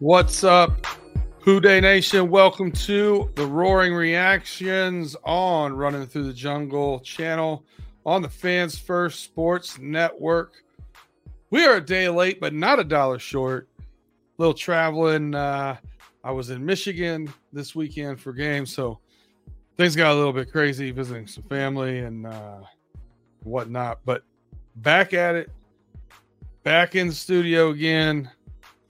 What's up, Who Dey Nation? Welcome to the Roaring Reactions on Running Through the Jungle channel on the Fans First Sports Network. We are a day late, but not a dollar short. A little traveling. Uh, I was in Michigan this weekend for games, so things got a little bit crazy visiting some family and uh, whatnot. But back at it, back in the studio again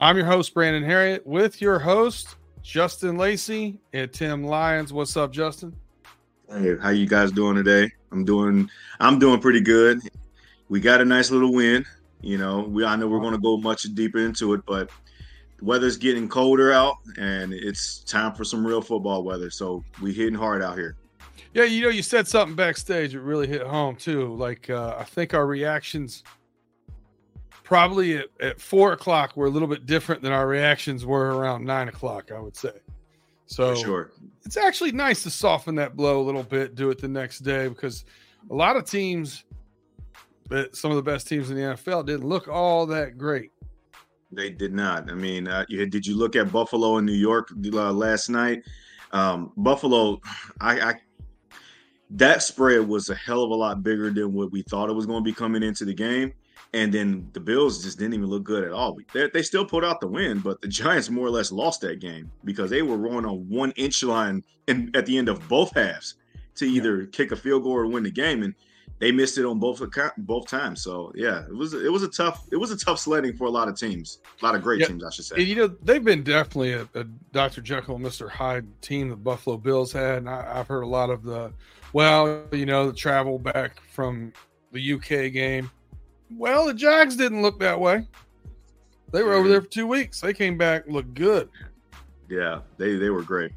I'm your host, Brandon Herriott, with your host, Justin Lacey and Tim Lyons. What's up, Justin? Hey, how you guys doing today? I'm doing I'm doing pretty good. We got a nice little win. You know, we I know we're gonna go much deeper into it, but the weather's getting colder out and it's time for some real football weather. So we hitting hard out here. Yeah, you know, you said something backstage that really hit home too. Like uh, I think our reactions probably at, at four o'clock we were a little bit different than our reactions were around nine o'clock, I would say. So For sure. it's actually nice to soften that blow a little bit, do it the next day because a lot of teams, some of the best teams in the NFL, didn't look all that great. They did not. I mean, uh, you, did you look at Buffalo and New York uh, last night? Um, Buffalo, I, I that spread was a hell of a lot bigger than what we thought it was going to be coming into the game. And then the Bills just didn't even look good at all. They, they still put out the win, but the Giants more or less lost that game because they were rolling on one inch line in, at the end of both halves to either yeah. kick a field goal or win the game, and they missed it on both both times. So yeah, it was it was a tough it was a tough sledding for a lot of teams, a lot of great yeah. teams, I should say. You know, they've been definitely a, a Dr. Jekyll and Mr. Hyde team. The Buffalo Bills had, and I, I've heard a lot of the well, you know, the travel back from the UK game well, the Jags didn't look that way. They were over there for two weeks. They came back, looked good. Yeah, they they were great.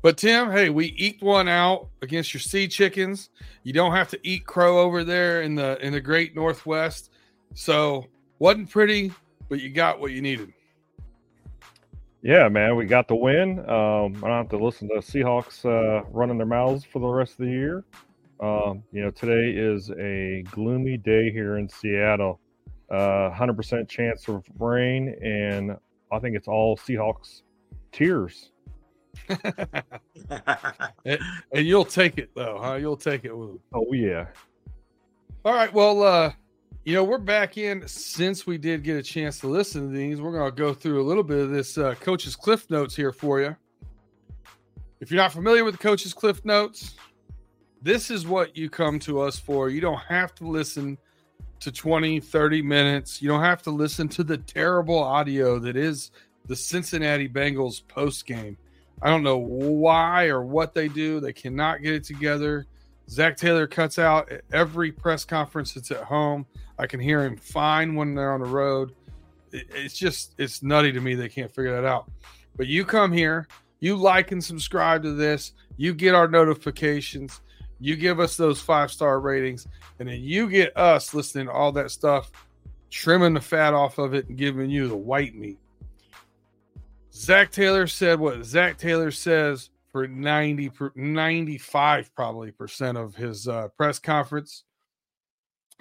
But Tim, hey, we eked one out against your sea chickens. You don't have to eat crow over there in the in the great northwest. So wasn't pretty, but you got what you needed. Yeah, man, we got the win. Um, I don't have to listen to Seahawks uh, running their mouths for the rest of the year. Um, you know, today is a gloomy day here in Seattle. Uh, 100% chance of rain, and I think it's all Seahawks tears. and, and, you'll take it though, huh? You'll take it with. Oh yeah. All right. Well, uh, you know, we're back in since we did get a chance to listen to these. We're going to go through a little bit of this uh, coach's cliff notes here for you. If you're not familiar with the coach's cliff notes, this is what you come to us for. You don't have to listen to 20, 30 minutes. You don't have to listen to the terrible audio that is the Cincinnati Bengals post game. I don't know why or what they do. They cannot get it together. Zac Taylor cuts out at every press conference that's at home. I can hear him fine when they're on the road. It's just, it's nutty to me. They can't figure that out. But you come here, you like and subscribe to this, you get our notifications you give us those five star ratings, and then you get us listening to all that stuff, trimming the fat off of it and giving you the white meat. Zac Taylor said what Zac Taylor says for 90 95 probably percent of his uh, press conference.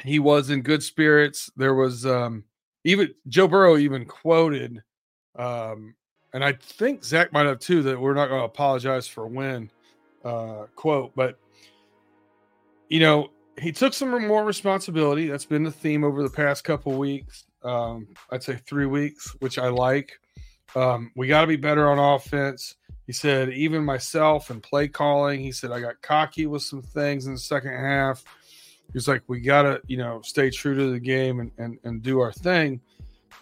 He was in good spirits. There was um, even Joe Burrow even quoted, um, and I think Zac might have too, that we're not going to apologize for win uh, quote, but you know, he took some more responsibility. That's been the theme over the past couple weeks. Um, I'd say three weeks, which I like. Um, we got to be better on offense. He said, even myself and play calling, he said, I got cocky with some things in the second half. He's like, we got to, you know, stay true to the game and, and, and do our thing.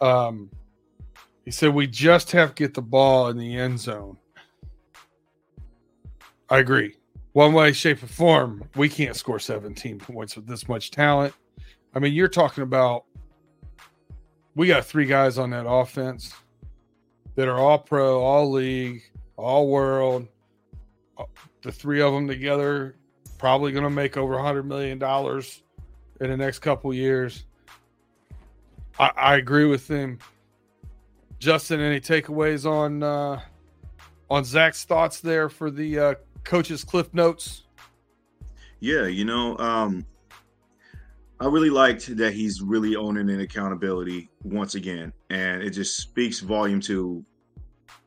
Um, he said, we just have to get the ball in the end zone. I agree one way, shape, or form, we can't score 17 points with this much talent. I mean, you're talking about we got three guys on that offense that are all pro, all league, all world. The three of them together probably going to make over $100 million in the next couple years. I, I, agree with him. Justin, any takeaways on uh, on Zac's thoughts there for the uh, coach's cliff notes? Yeah, you know, um, I really liked that he's really owning an accountability once again, and it just speaks volume to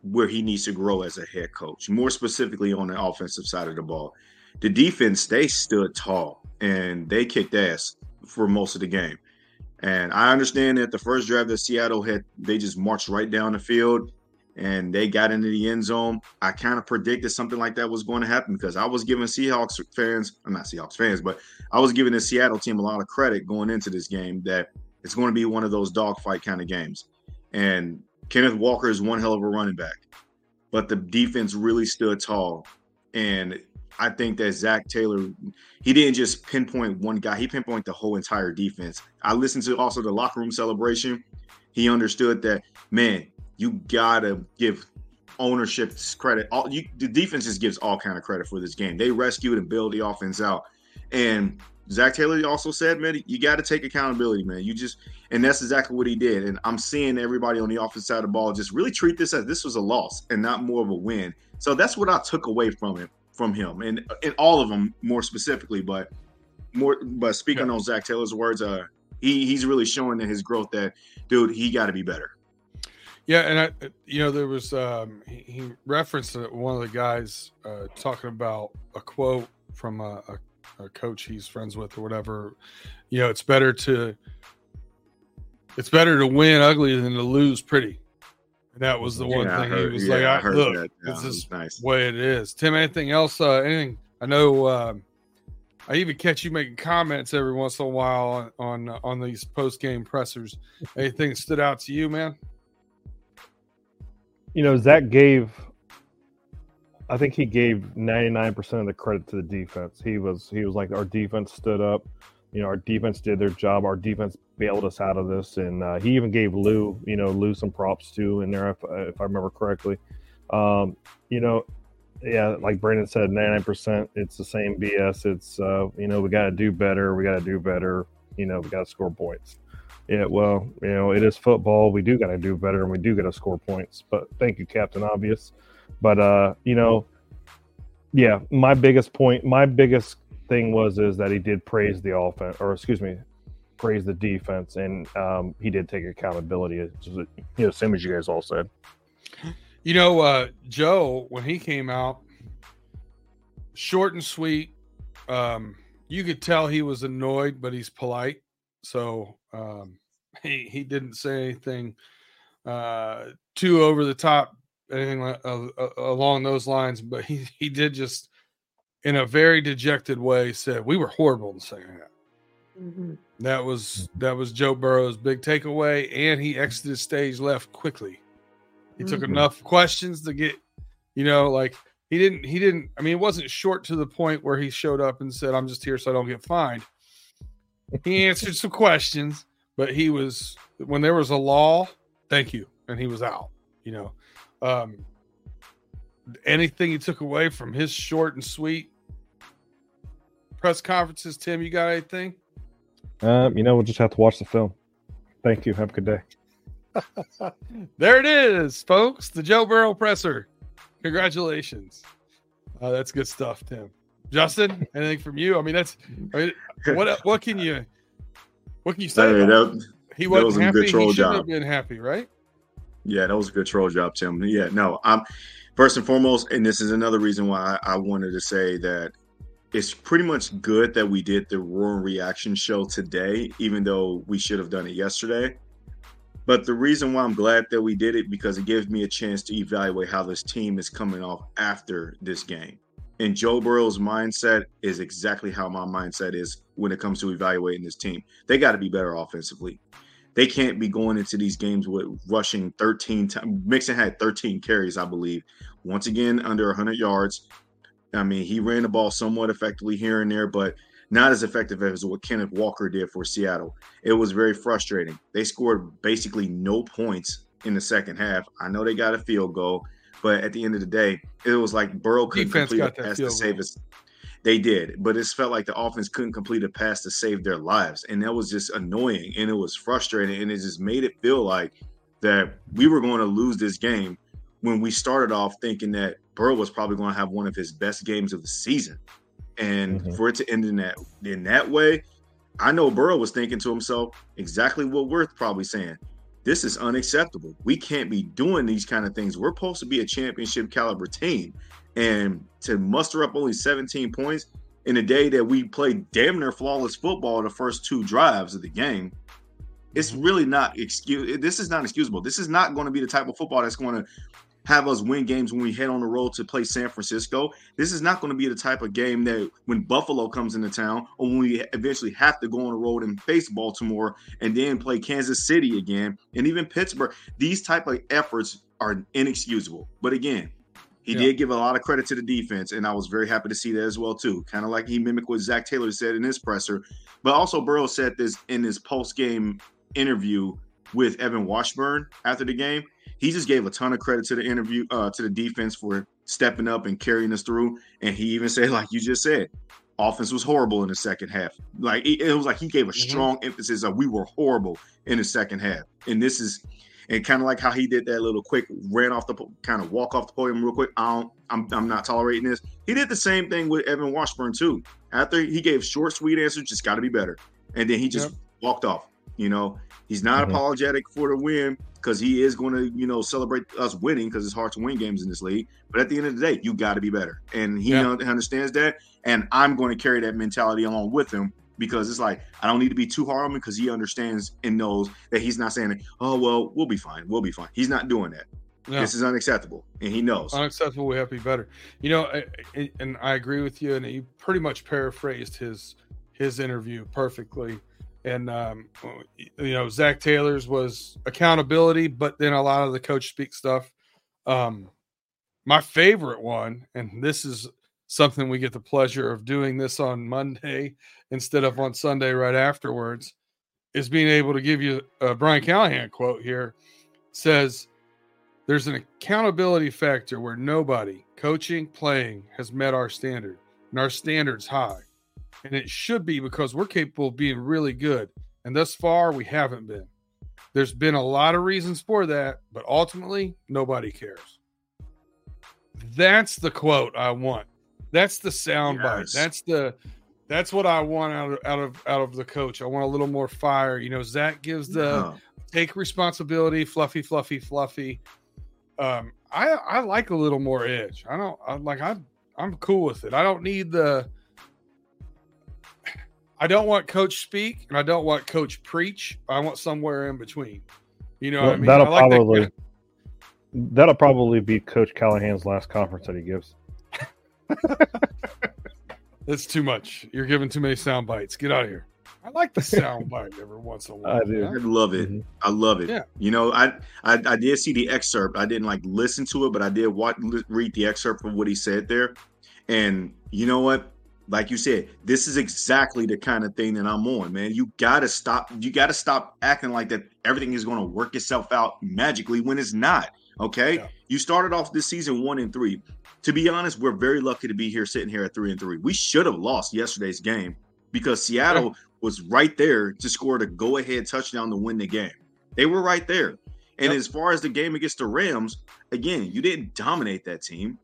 where he needs to grow as a head coach, more specifically on the offensive side of the ball. The defense, they stood tall and they kicked ass for most of the game. And I understand that the first drive that Seattle had, they just marched right down the field and they got into the end zone. I kind of predicted something like that was going to happen because I was giving Seahawks fans, I'm not Seahawks fans, but I was giving the Seattle team a lot of credit going into this game that it's going to be one of those dogfight kind of games. And Kenneth Walker is one hell of a running back, but the defense really stood tall. And I think that Zac Taylor, he didn't just pinpoint one guy, he pinpointed the whole entire defense. I listened to also the locker room celebration. He understood that, man, you gotta give ownership credit. All you, the defense just gives all kind of credit for this game. They rescued and bailed the offense out. And Zac Taylor also said, man, you got to take accountability, man. You just, and that's exactly what he did. And I'm seeing everybody on the offense side of the ball just really treat this as this was a loss and not more of a win. So that's what I took away from it, from him, and and all of them more specifically. But more, but speaking yeah. on Zac Taylor's words, uh, he he's really showing in his growth that, dude, he got to be better. Yeah, and I, you know, there was um, he, he referenced one of the guys uh, talking about a quote from a, a a coach he's friends with or whatever, you know, it's better to it's better to win ugly than to lose pretty. And that was the one yeah, thing heard, he was yeah, like, I, I look, that. Yeah, this is nice. way it is. Tim, anything else? Uh, anything? I know. Uh, I even catch you making comments every once in a while on on, on these post game pressers. Anything stood out to you, man? You know, Zac gave I think he gave 99% of the credit to the defense. He was he was like our defense stood up. You know, our defense did their job. Our defense bailed us out of this, and uh, he even gave Lou, you know, Lou some props too in there, if, if I remember correctly. Um, you know, yeah, like Brandon said, 99%. It's the same BS. It's uh, you know, we got to do better. We got to do better. You know, we got to score points. Yeah, well, you know, it is football. We do got to do better, and we do got to score points. But thank you, Captain Obvious. But uh, you know, yeah, my biggest point, my biggest thing was is that he did praise the offense, or excuse me, praise the defense, and um, he did take accountability. You know, same as you guys all said. You know, uh, Joe, when he came out, short and sweet. Um, you could tell he was annoyed, but he's polite. So um, he he didn't say anything uh, too over the top anything uh, uh, along those lines, but he, he did just, in a very dejected way, said we were horrible in the second half. Mm-hmm. That was mm-hmm. that was Joe Burrow's big takeaway, and he exited stage left quickly. He mm-hmm. took enough questions to get, you know, like he didn't he didn't. I mean, it wasn't short to the point where he showed up and said, "I'm just here so I don't get fined." He answered some questions, but he was when there was a law. Thank you, and he was out. You know, um, anything you took away from his short and sweet press conferences, Tim? You got anything? Um, you know, we'll just have to watch the film. Thank you. Have a good day. there it is, folks. The Joe Burrow presser. Congratulations. Uh, that's good stuff, Tim. Justin, anything from you? I mean, that's I mean, what what can you what can you say? Hey, that, he wasn't was happy. He should job. have been happy, right? Yeah, that was a good troll job, Tim. Yeah, no, I'm first and foremost, and this is another reason why I, I wanted to say that it's pretty much good that we did the roaring reaction show today, even though we should have done it yesterday. But the reason why I'm glad that we did it because it gives me a chance to evaluate how this team is coming off after this game. And Joe Burrow's mindset is exactly how my mindset is when it comes to evaluating this team. They got to be better offensively they can't be going into these games with rushing 13 times. Mixon had 13 carries, I believe. Once again, under 100 yards. I mean, he ran the ball somewhat effectively here and there, but not as effective as what Kenneth Walker did for Seattle. It was very frustrating. They scored basically no points in the second half. I know they got a field goal, but at the end of the day, it was like Burrow couldn't Defense complete a pass to save his. They did, but it felt like the offense couldn't complete a pass to save their lives, and that was just annoying and it was frustrating, and it just made it feel like that we were going to lose this game when we started off thinking that Burrow was probably going to have one of his best games of the season, and mm-hmm. for it to end in that in that way, I know Burrow was thinking to himself exactly what we're probably saying. This is unacceptable. We can't be doing these kind of things. We're supposed to be a championship caliber team. And to muster up only 17 points in a day that we played damn near flawless football the first two drives of the game, it's mm-hmm. really not excuse. This is not excusable. This is not going to be the type of football that's going to have us win games when we head on the road to play San Francisco. This is not going to be the type of game that when Buffalo comes into town or when we eventually have to go on the road and face Baltimore and then play Kansas City again and even Pittsburgh. These type of efforts are inexcusable. But again, he yeah. did give a lot of credit to the defense, and I was very happy to see that as well too. Kind of like he mimicked what Zac Taylor said in his presser, but also Burrow said this in his post game interview with Evan Washburn after the game he just gave a ton of credit to the interview uh, to the defense for stepping up and carrying us through. And he even said, like you just said, offense was horrible in the second half. Like it, it was like he gave a mm-hmm. strong emphasis that we were horrible in the second half. And this is and kind of like how he did that little quick ran off the kind of walk off the podium real quick. I don't, I'm, I'm not tolerating this. He did the same thing with Evan Washburn too. After he gave short, sweet answers, just got to be better, and then he just yep. walked off. You know, he's not mm-hmm. apologetic for the win because he is going to, you know, celebrate us winning because it's hard to win games in this league. But at the end of the day, you got to be better, and he yeah. understands that. And I'm going to carry that mentality along with him because it's like I don't need to be too hard on him because he understands and knows that he's not saying, "Oh well, we'll be fine, we'll be fine." He's not doing that. This is unacceptable, and he knows. Unacceptable. We have to be better. You know, and I agree with you. And he pretty much paraphrased his his interview perfectly and um, you know Zac Taylor's was accountability, but then a lot of the coach speak stuff. Um, my favorite one, and this is something we get the pleasure of doing this on Monday instead of on Sunday right afterwards, is being able to give you a Brian Callahan quote here. Says there's an accountability factor where nobody coaching, playing has met our standard, and our standards high and it should be because we're capable of being really good. And thus far, we haven't been. There's been a lot of reasons for that, but ultimately, nobody cares. That's the quote I want. That's the soundbite. Yes. That's the that's what I want out of out of out of the coach. I want a little more fire. You know, Zac gives the no. take responsibility, fluffy, fluffy, fluffy. Um, I I like a little more edge. I don't I like I I'm cool with it. I don't need the I don't want coach speak and I don't want coach preach. I want somewhere in between. You know well, I mean? That'll like probably that that'll probably be Coach Callahan's last conference that he gives. That's too much. You're giving too many sound bites. Get out of here. I like the sound bite every once in a while. I do. I love it. Mm-hmm. I love it. Yeah. You know, I, I I did see the excerpt. I didn't like listen to it, but I did watch read the excerpt from what he said there. And you know what? Like you said, this is exactly the kind of thing that I'm on, man. You gotta stop. You gotta stop acting like that. Everything is going to work itself out magically when it's not. Okay, yeah. you started off this season one and three. To be honest, we're very lucky to be here, sitting here at three and three. We should have lost yesterday's game because Seattle yeah. was right there to score the go-ahead touchdown to win the game. They were right there. And yep. as far as the game against the Rams, again, you didn't dominate that team.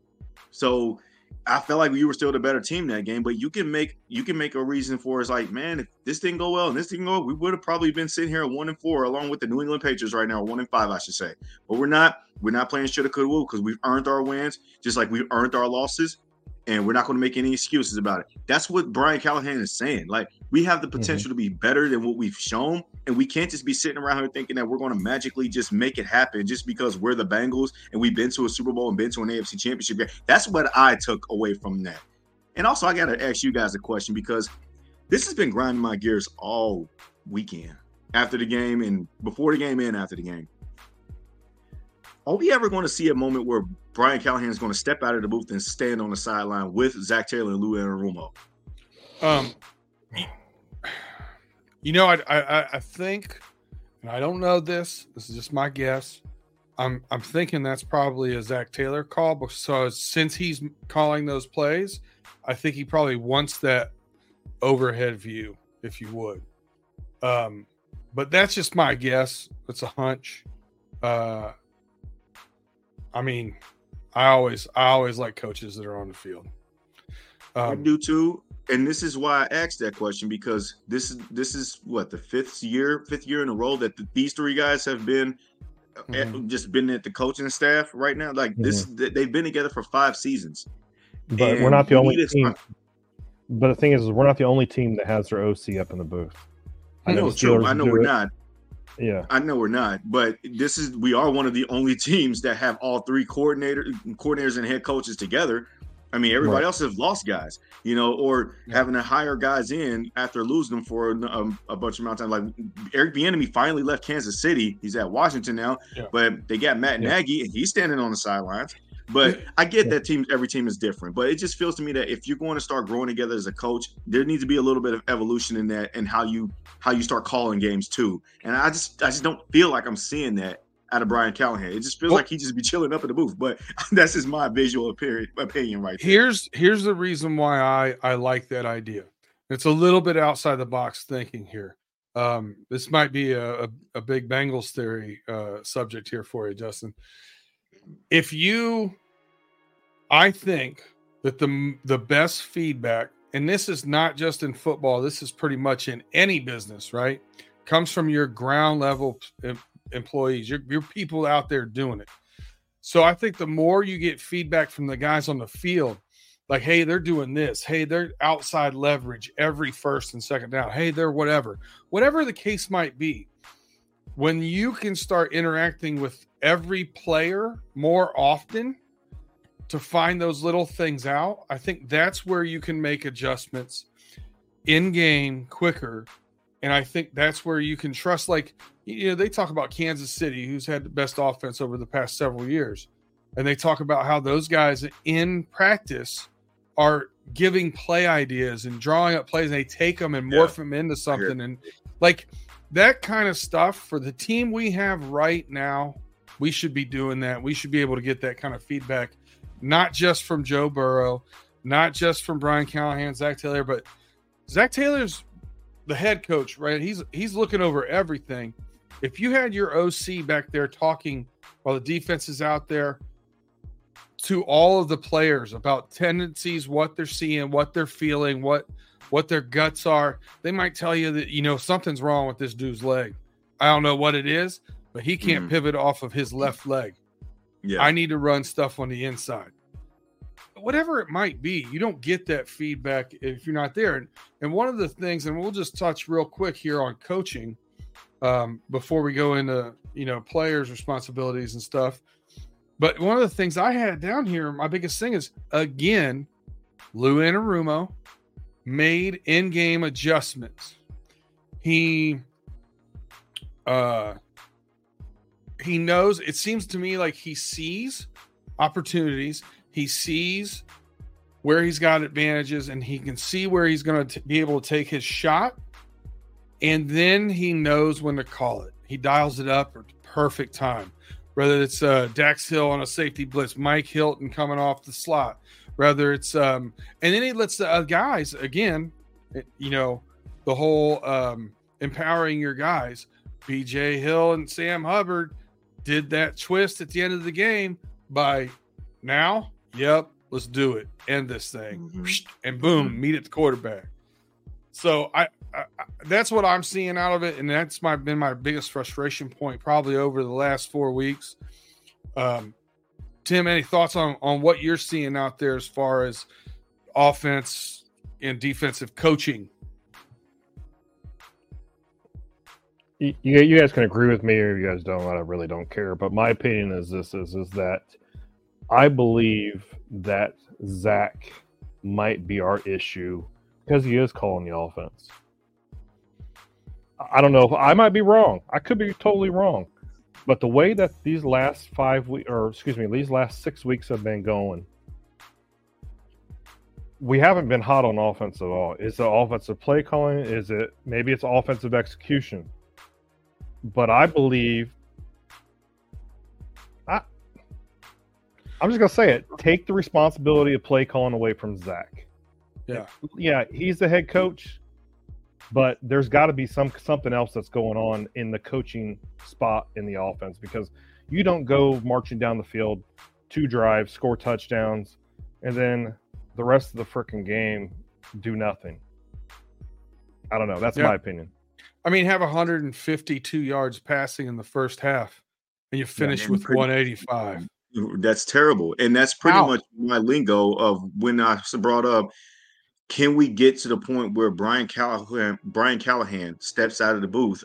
So I felt like we were still the better team that game, but you can make you can make a reason for it's like, man, if this didn't go well and this didn't go, we would have probably been sitting here one and four, along with the New England Patriots right now, one and five, I should say. But we're not. We're not playing shoulda, coulda, would because we've earned our wins, just like we've earned our losses and we're not going to make any excuses about it. That's what Brian Callahan is saying. Like we have the mm-hmm. potential mm-hmm. to be better than what we've shown, and we can't just be sitting around here thinking that we're going to magically just make it happen just because we're the Bengals and we've been to a Super Bowl and been to an AFC Championship game. That's what I took away from that. And also, I got to ask you guys a question because this has been grinding my gears all weekend after the game and before the game and after the game. Are we ever going to see a moment where Brian Callahan is going to step out of the booth and stand on the sideline with Zac Taylor and Lou Anarumo? Um, you know, I, I I think, and I don't know this. This is just my guess. I'm I'm thinking that's probably a Zac Taylor call because since he's calling those plays, I think he probably wants that overhead view, if you would. Um, but that's just my guess. It's a hunch. Uh, I mean, I always I always like coaches that are on the field. Um, I do too, and this is why I asked that question because this is this is what the fifth year, fifth year in a row that the, these three guys have been mm-hmm. at, just been at the coaching staff right now. Like mm-hmm. this, they've been together for five seasons. But we're not the only team. But the thing is, we're not the only team that has their OC up in the booth. I know, true. I know we're it. not. Yeah, I know we're not, but this is we are one of the only teams that have all three coordinator coordinators and head coaches together. I mean, everybody right. else has lost guys, you know, or yeah. having to hire guys in after losing them for a, um, a bunch of amount of time. Like Eric Bieniemy finally left Kansas City; he's at Washington now. Yeah. But they got Matt. Nagy, and he's standing on the sidelines. But I get that team, every team is different. But it just feels to me that if you're going to start growing together as a coach, there needs to be a little bit of evolution in that and how you how you start calling games too. And I just I just don't feel like I'm seeing that out of Brian Callahan. It just feels well, like he just be chilling up in the booth. But that's just my visual opinion right there. Here's here's the reason why I I like that idea. It's a little bit outside the box thinking here. Um, this might be a, a, a big Bengals theory uh, subject here for you, Justin if you i think that the the best feedback and this is not just in football this is pretty much in any business right comes from your ground level employees your, your people out there doing it so i think the more you get feedback from the guys on the field like hey they're doing this hey they're outside leverage every first and second down hey they're whatever whatever the case might be when you can start interacting with every player more often to find those little things out, I think that's where you can make adjustments in game quicker. And I think that's where you can trust. Like, you know, they talk about Kansas City, who's had the best offense over the past several years. And they talk about how those guys in practice are giving play ideas and drawing up plays and they take them and morph yeah. them into something. And like, that kind of stuff for the team we have right now, we should be doing that. We should be able to get that kind of feedback, not just from Joe Burrow, not just from Brian Callahan, Zac Taylor, but Zac Taylor's the head coach, right? He's he's looking over everything. If you had your OC back there talking while the defense is out there to all of the players about tendencies, what they're seeing, what they're feeling, what what their guts are. They might tell you that, you know, something's wrong with this dude's leg. I don't know what it is, but he can't mm-hmm. pivot off of his left leg. Yeah. I need to run stuff on the inside. Whatever it might be, you don't get that feedback if you're not there. And, and one of the things, and we'll just touch real quick here on coaching um, before we go into, you know, players' responsibilities and stuff. But one of the things I had down here, my biggest thing is again, Lou Anarumo made in-game adjustments. He uh he knows it seems to me like he sees opportunities, he sees where he's got advantages and he can see where he's going to be able to take his shot and then he knows when to call it. He dials it up at the perfect time. Whether it's uh, Dax Hill on a safety blitz, Mike Hilton coming off the slot, whether it's um, and then he lets the uh, guys again, eh, you know, the whole um, empowering your guys. BJ Hill and Sam Hubbard did that twist at the end of the game by now. Yep, let's do it. End this thing, mm-hmm. and boom, meet at the quarterback. So I, I, that's what I'm seeing out of it, and that's my been my biggest frustration point probably over the last four weeks. Um, Tim, any thoughts on on what you're seeing out there as far as offense and defensive coaching? You, you guys can agree with me or you guys don't. I really don't care. But my opinion is this: is is that I believe that Zac might be our issue because he is calling the offense. I don't know if I might be wrong. I could be totally wrong. But the way that these last five weeks, or excuse me, these last six weeks have been going, we haven't been hot on offense at all. Is it offensive play calling? Is it maybe it's offensive execution? But I believe I I'm just gonna say it. Take the responsibility of play calling away from Zac. Yeah. Yeah, he's the head coach but there's got to be some something else that's going on in the coaching spot in the offense because you don't go marching down the field two drives, score touchdowns, and then the rest of the freaking game do nothing. I don't know. That's Yeah. my opinion. I mean, have 152 yards passing in the first half, and you finish and with pretty- 185. That's terrible. And that's pretty How? much my lingo of when I brought up can we get to the point where Brian Callahan Brian Callahan steps out of the booth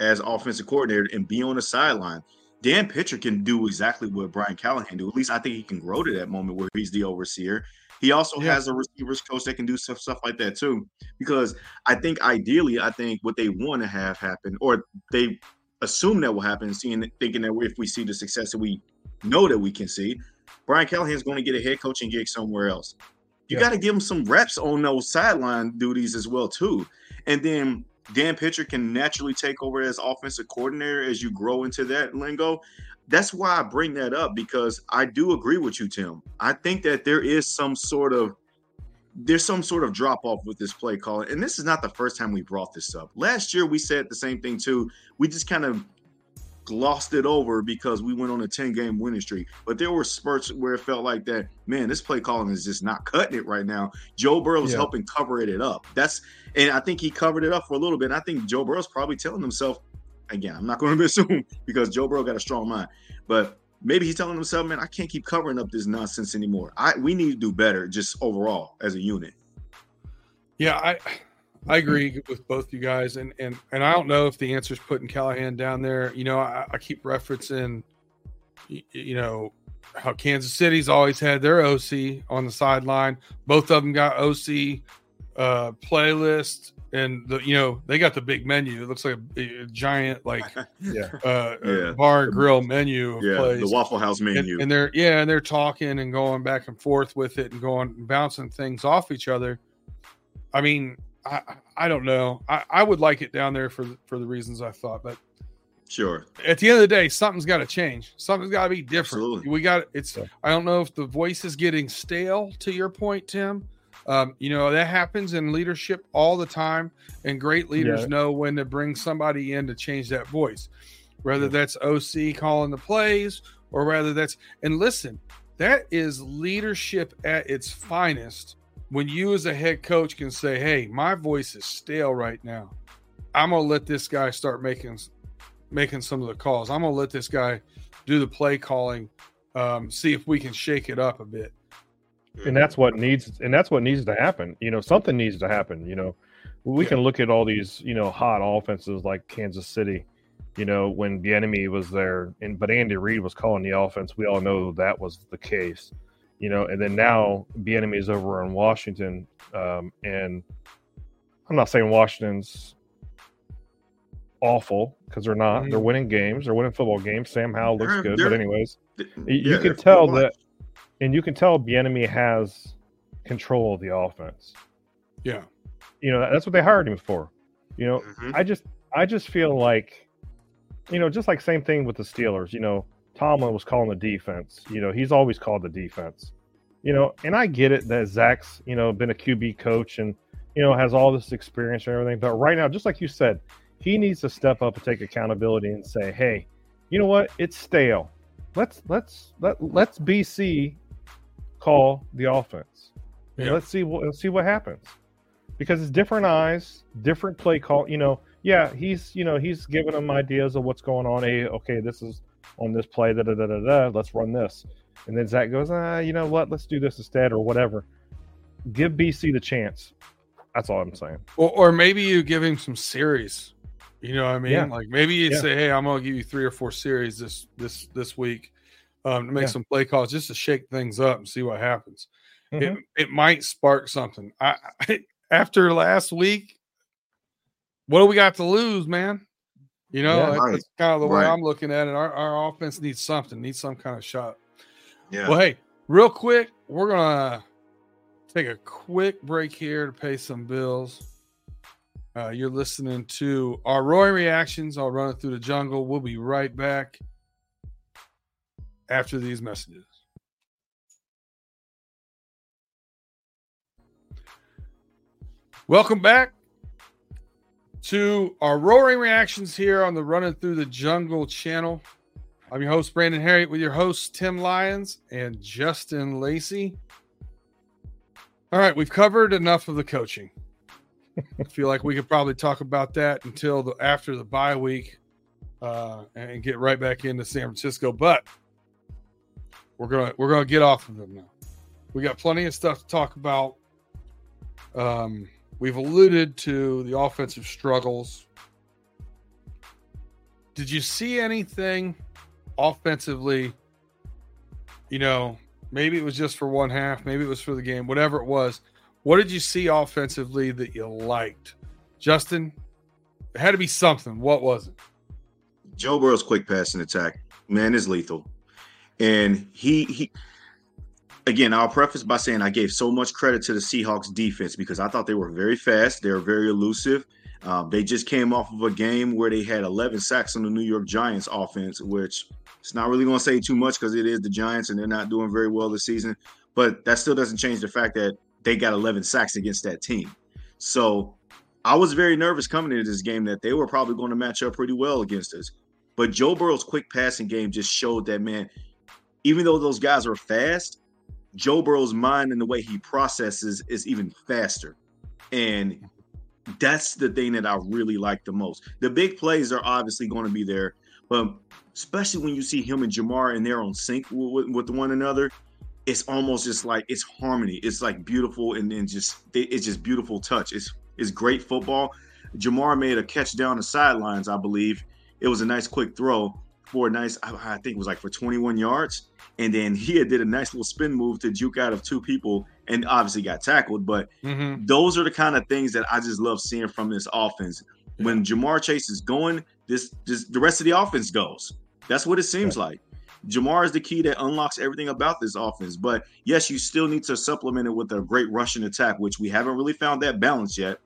as offensive coordinator and be on the sideline? Dan Pitcher can do exactly what Brian Callahan do. At least I think he can grow to that moment where he's the overseer. He also Yeah. has a receivers coach that can do stuff stuff like that too. Because I think ideally, I think what they want to have happen, or they assume that will happen, seeing thinking that if we see the success that we know that we can see, Brian Callahan is going to get a head coaching gig somewhere else. You Yeah. got to give him some reps on those sideline duties as well too, and then Dan Pitcher can naturally take over as offensive coordinator as you grow into that lingo. That's why I bring that up because I do agree with you, Tim. I think that there is some sort of there's some sort of drop off with this play call, and this is not the first time we brought this up. Last year we said the same thing too. We just kind of glossed it over because we went on a 10 game winning streak. But there were spurts where it felt like that, man, this play calling is just not cutting it right now. Joe Burrow is Yeah. helping cover it up. That's and I think he covered it up for a little bit. And I think Joe Burrow's probably telling himself, again, I'm not going to assume because Joe Burrow got a strong mind, but maybe he's telling himself, man, I can't keep covering up this nonsense anymore. I we need to do better just overall as a unit. Yeah, I I agree with both you guys, and and and I don't know if the answer is putting Callahan down there. You know, I, I keep referencing, y- you know, how Kansas City's always had their OC on the sideline. Both of them got OC uh, playlist, and the you know they got the big menu. It looks like a, a giant like Yeah. uh, Yeah. bar and grill menu of Yeah, plays. the Waffle House and, menu. and they're yeah, and they're talking and going back and forth with it and going bouncing things off each other. I mean, I I don't know. I, I would like it down there for the- for the reasons I thought, but sure. at the end of the day, something's got to change. Something's got to be different. Absolutely. We got it's. Yeah. I don't know if the voice is getting stale. To your point, Tim. Um, you know that happens in leadership all the time, and great leaders Yeah. know when to bring somebody in to change that voice, whether Yeah. that's OC calling the plays or whether that's and listen, that is leadership at its finest. When you as a head coach can say, "Hey, my voice is stale right now. I'm gonna let this guy start making making some of the calls. I'm gonna let this guy do the play calling, um, see if we can shake it up a bit." and that's what needs and that's what needs to happen you know something needs to happen you know we Yeah. can look at all these you know hot offenses like kansas city you know when Bieniemy was there and but andy reid was calling the offense we all know that was the case you know and then now Bieniemy is over in washington um, and i'm not saying washington's awful because they're not they're Mhm. winning games they're winning football games sam howell looks They're- good they're- but anyways you can tell that and you can tell Bieniemy has control of the offense. Yeah, You know, that's what they hired him for. You know, Mhm. I just I just feel like you know, just like same thing with the Steelers, you know, Tomlin was calling the defense. You know, he's always called the defense. You know, and I get it that Zac's, you know, been a QB coach and you know, has all this experience and everything. But right now, just like you said, he needs to step up and take accountability and say, Hey, you know what? It's stale. Let's let's let let's BC call the offense. Yeah. Let's see what let's see what happens. Because it's different eyes, different play call. You know, yeah, he's you know he's giving them ideas of what's going on. Hey, okay, this is on this play. Da da da da da. Let's run this. And then Zac goes, ah, you know what? Let's do this instead, or whatever. Give BC the chance. That's all I'm saying. or, or maybe you give him some series. You know what I mean? Yeah. Like maybe you Yeah. say, "Hey, I'm gonna give you three or four series this this this week um, to make Yeah. some play calls just to shake things up and see what happens." Mhm. It it might spark something. I, I after last week, what do we got to lose, man? You know, Yeah. that's, Right. that's kind of the way Right. I'm looking at it. Our, our offense needs something, needs some kind of shot. Yeah. Well, hey, real quick, we're gonna take a quick break here to pay some bills. Uh, you're listening to our Roy reactions. I'll run it through the jungle. We'll be right back after these messages. Welcome back to our roaring reactions here on the Running Through the Jungle channel. I'm your host, Brandon Herriott, with your hosts, Tim Lyons and Justin Lacey. All right, we've covered enough of the coaching. I feel like we could probably talk about that until the after the bye week, uh, and get right back into San Francisco. But we're gonna we're gonna get off of them now. We got plenty of stuff to talk about. Um, we've alluded to the offensive struggles. Did you see anything offensively? You know, maybe it was just for one half, maybe it was for the game, whatever it was. What did you see offensively that you liked? Justin, it had to be something. What was it? Joe Burrow's quick passing attack, man, is lethal. And he he again, I'll preface by saying I gave so much credit to the Seahawks defense because I thought they were very fast, they were very elusive. Um, they just came off of a game where they had 11 sacks on the New York Giants offense, which it's not really going to say too much because it is the Giants and they're not doing very well this season. But that still doesn't change the fact that they got 11 sacks against that team. So I was very nervous coming into this game that they were probably going to match up pretty well against us. But Joe Burrow's quick passing game just showed that, man, even though those guys are fast, Joe Burrow's mind and the way he processes is even faster. And that's the thing that I really like the most. The big plays are obviously going to be there, but especially when you see him and Ja'Marr and they're on sync with, with one another, it's almost just like it's harmony. It's like beautiful and then just it's just beautiful touch. It's it's great football. Ja'Marr made a catch down the sidelines, I believe. It was a nice quick throw for a nice, I think it was like for 21 yards. And then he did a nice little spin move to juke out of two people and obviously got tackled. But mm-hmm. those are the kind of things that I just love seeing from this offense. Yeah. When Ja'Marr Chase is going, this, this the rest of the offense goes. That's what it seems right. like. Ja'Marr is the key that unlocks everything about this offense. But yes, you still need to supplement it with a great rushing attack, which we haven't really found that balance yet.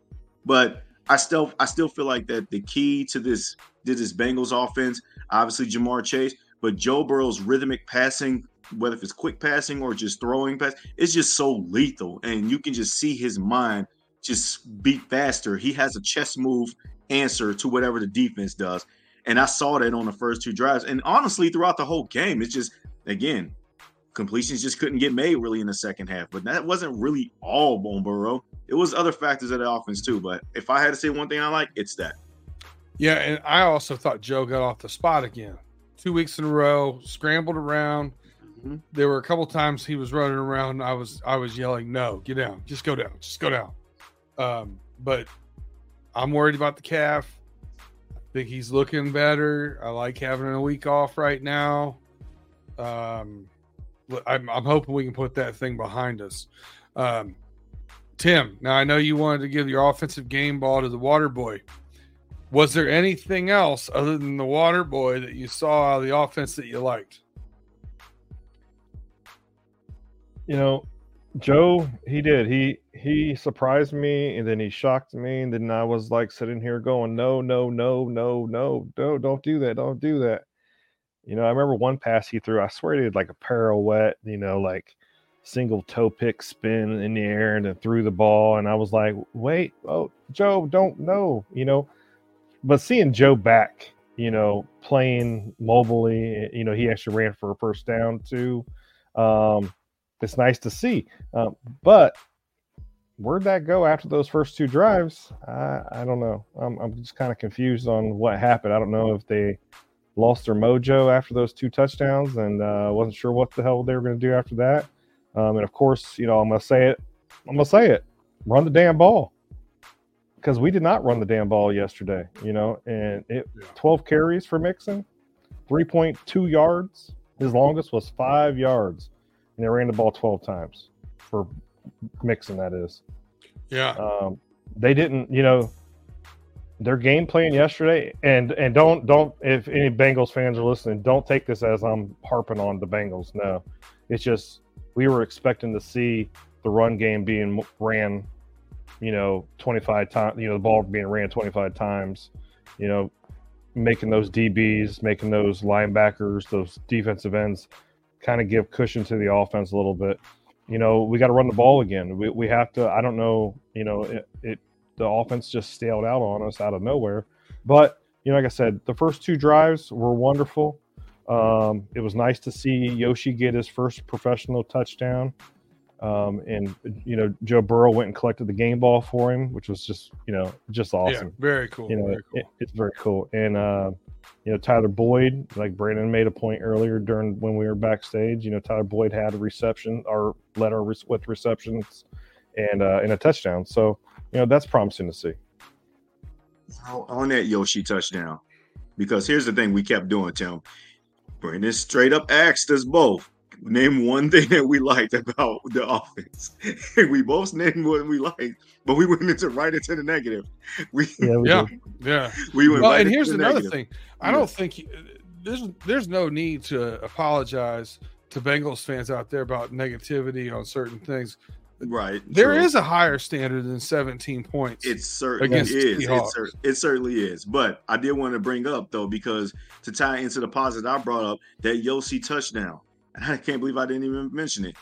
But I still I still feel like that the key to this to this Bengals offense, obviously Ja'Marr Chase, but Joe Burrow's rhythmic passing, whether if it's quick passing or just throwing pass, it's just so lethal. And you can just see his mind just beat faster. He has a chess move answer to whatever the defense does. And I saw that on the first two drives. And honestly, throughout the whole game, it's just again, completions just couldn't get made really in the second half. But that wasn't really all Bone Burrow. It was other factors of the offense too. But if I had to say one thing I like, it's that. Yeah, and I also thought Joe got off the spot again two weeks in a row, scrambled around. Mm-hmm. There were a couple times he was running around. I was I was yelling, "No, get down, just go down, just go down." Um, but I'm worried about the calf. I think he's looking better. I like having a week off right now. Um, I'm, I'm hoping we can put that thing behind us. Um, Tim, now I know you wanted to give your offensive game ball to the water boy. Was there anything else other than the water boy that you saw out of the offense that you liked? You know, Joe, he did. He he surprised me and then he shocked me. And then I was like sitting here going, No, no, no, no, no, no, don't do that. Don't do that. You know, I remember one pass he threw, I swear he did like a pirouette, you know, like single toe pick spin in the air and then threw the ball. And I was like, wait, oh, Joe, don't know, you know but seeing Joe back, you know, playing mobilely, you know, he actually ran for a first down too. Um, it's nice to see. Um, but where'd that go after those first two drives? I, I don't know. I'm, I'm just kind of confused on what happened. I don't know if they lost their mojo after those two touchdowns and uh, wasn't sure what the hell they were going to do after that. Um, and of course, you know, I'm going to say it. I'm going to say it. Run the damn ball because we did not run the damn ball yesterday, you know, and it yeah. 12 carries for Mixon, 3.2 yards. His longest was five yards, and they ran the ball 12 times for Mixon. That is, yeah. Um, they didn't, you know, their game plan yesterday, and and don't don't if any Bengals fans are listening, don't take this as I'm harping on the Bengals. No, it's just we were expecting to see the run game being ran you know, 25 times, you know, the ball being ran 25 times, you know, making those DBs, making those linebackers, those defensive ends kind of give cushion to the offense a little bit. You know, we got to run the ball again. We, we have to, I don't know, you know, it, it, the offense just staled out on us out of nowhere. But, you know, like I said, the first two drives were wonderful. Um, it was nice to see Yoshi get his first professional touchdown. Um, and you know, Joe Burrow went and collected the game ball for him, which was just you know just awesome. Yeah, very cool. You know, very cool. it, it's very cool. And uh, you know, Tyler Boyd, like Brandon made a point earlier during when we were backstage. You know, Tyler Boyd had a reception or led our with receptions and uh, and a touchdown. So you know, that's promising to see. On that Yoshi touchdown, because here's the thing we kept doing, Tim. Brandon straight up asked us both name one thing that we liked about the offense. we both named what we liked, but we went into right into the negative. We yeah, we, yeah, yeah. we went Well, right and into here's the another negative. thing. I don't think you- there's there's no need to apologize to Bengals fans out there about negativity on certain things. Right. There true. is a higher standard than 17 points. It certainly is. It, cer- it certainly is. But I did want to bring up though, because to tie into the positive I brought up, that Yossi touchdown. I can't believe I didn't even mention it.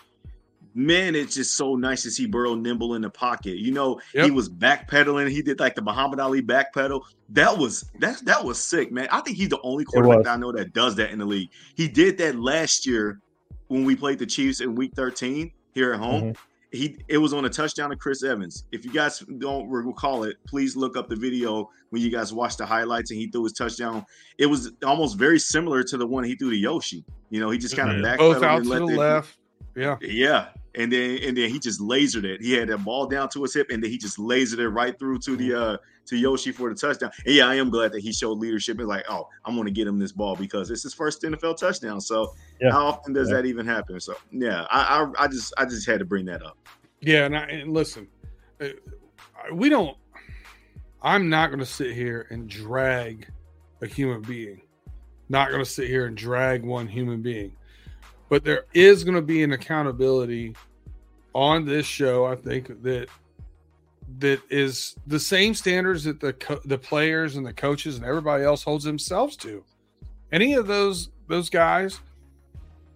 Man, it's just so nice to see Burrow nimble in the pocket. You know, he was backpedaling. He did like the Muhammad Ali backpedal. That was that that was sick, man. I think he's the only quarterback that I know that does that in the league. He did that last year when we played the Chiefs in Week 13 here at home Mhm. He it was on a touchdown to Chris Evans. If you guys don't recall it, please look up the video when you guys watch the highlights and he threw his touchdown. It was almost very similar to the one he threw to Yoshi. You know, he just kind of backpedaled both out and to let the the- left. Yeah. Yeah. And then and then he just lasered it. He had that ball down to his hip, and then he just lasered it right through to the uh to Yoshi for the touchdown. And yeah, I am glad that he showed leadership and like, oh, I'm gonna get him this ball because it's his first NFL touchdown. So Yeah. how often does Yeah. that even happen? So yeah, I, I I just I just had to bring that up. Yeah, and, I, and listen, uh, we don't. I'm not going to sit here and drag a human being. Not going to sit here and drag one human being. But there is going to be an accountability on this show. I think that that is the same standards that the co- the players and the coaches and everybody else holds themselves to. Any of those those guys,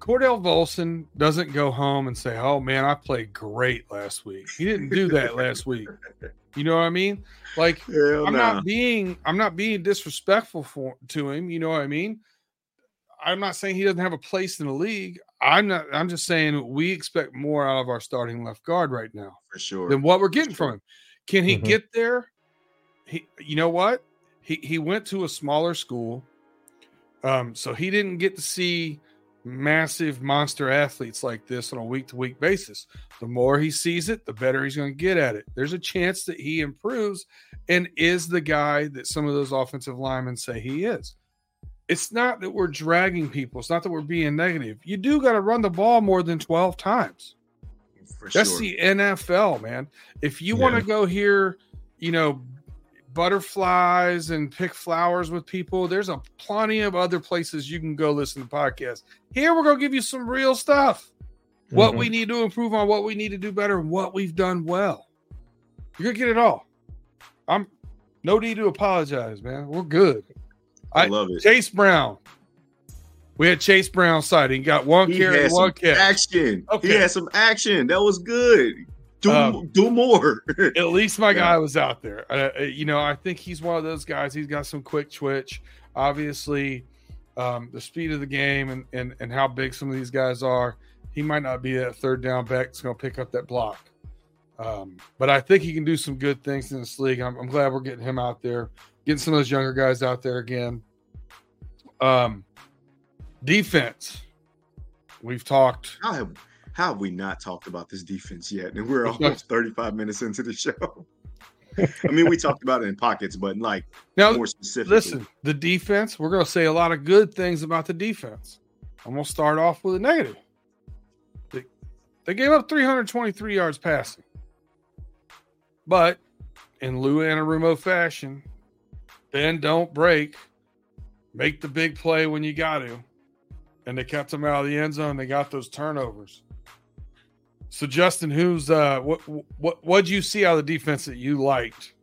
Cordell Volson doesn't go home and say, "Oh man, I played great last week." He didn't do that last week. You know what I mean? Like Hell I'm not being I'm not being disrespectful for to him. You know what I mean? I'm not saying he doesn't have a place in the league. I'm not. I'm just saying we expect more out of our starting left guard right now for sure. than what we're getting from him. Can he Mhm. get there? He, you know what? He he went to a smaller school, um, so he didn't get to see massive monster athletes like this on a week to week basis. The more he sees it, the better he's going to get at it. There's a chance that he improves and is the guy that some of those offensive linemen say he is. It's not that we're dragging people. It's not that we're being negative. You do got to run the ball more than 12 times. for That's sure. the NFL, man. If you want to go here, you know, butterflies and pick flowers with people, there's a plenty of other places you can go listen to podcasts. Here we're gonna give you some real stuff. What Mhm. we need to improve on, what we need to do better, and what we've done well. You're gonna get it all. I'm no need to apologize, man. We're good. I, I- love it. Chase Brown. We had Chase Brown sighting. Got one He carry, one some catch. action. Okay. He had some action. That was good. Do Um, do more. At least my Yeah. guy was out there. Uh, uh, you know, I think he's one of those guys. He's got some quick twitch. Obviously, um, the speed of the game and, and and how big some of these guys are. He might not be that third down back that's going to pick up that block. Um, but I think he can do some good things in this league. I'm, I'm glad we're getting him out there, getting some of those younger guys out there again. Um, defense. We've talked. how have how have we not talked about this defense yet? And we're almost 35 minutes into the show. I mean, we talked about it in pockets, but like Now, more specifically. Listen, the defense, we're going to say a lot of good things about the defense. I'm going to start off with a negative. They, they gave up 323 yards passing. But in Lou Anarumo fashion, bend, don't break, make the big play when you got to. And they kept them out of the end zone. They got those turnovers. So Justin, who's uh what what what'd you see out of the defense that you liked?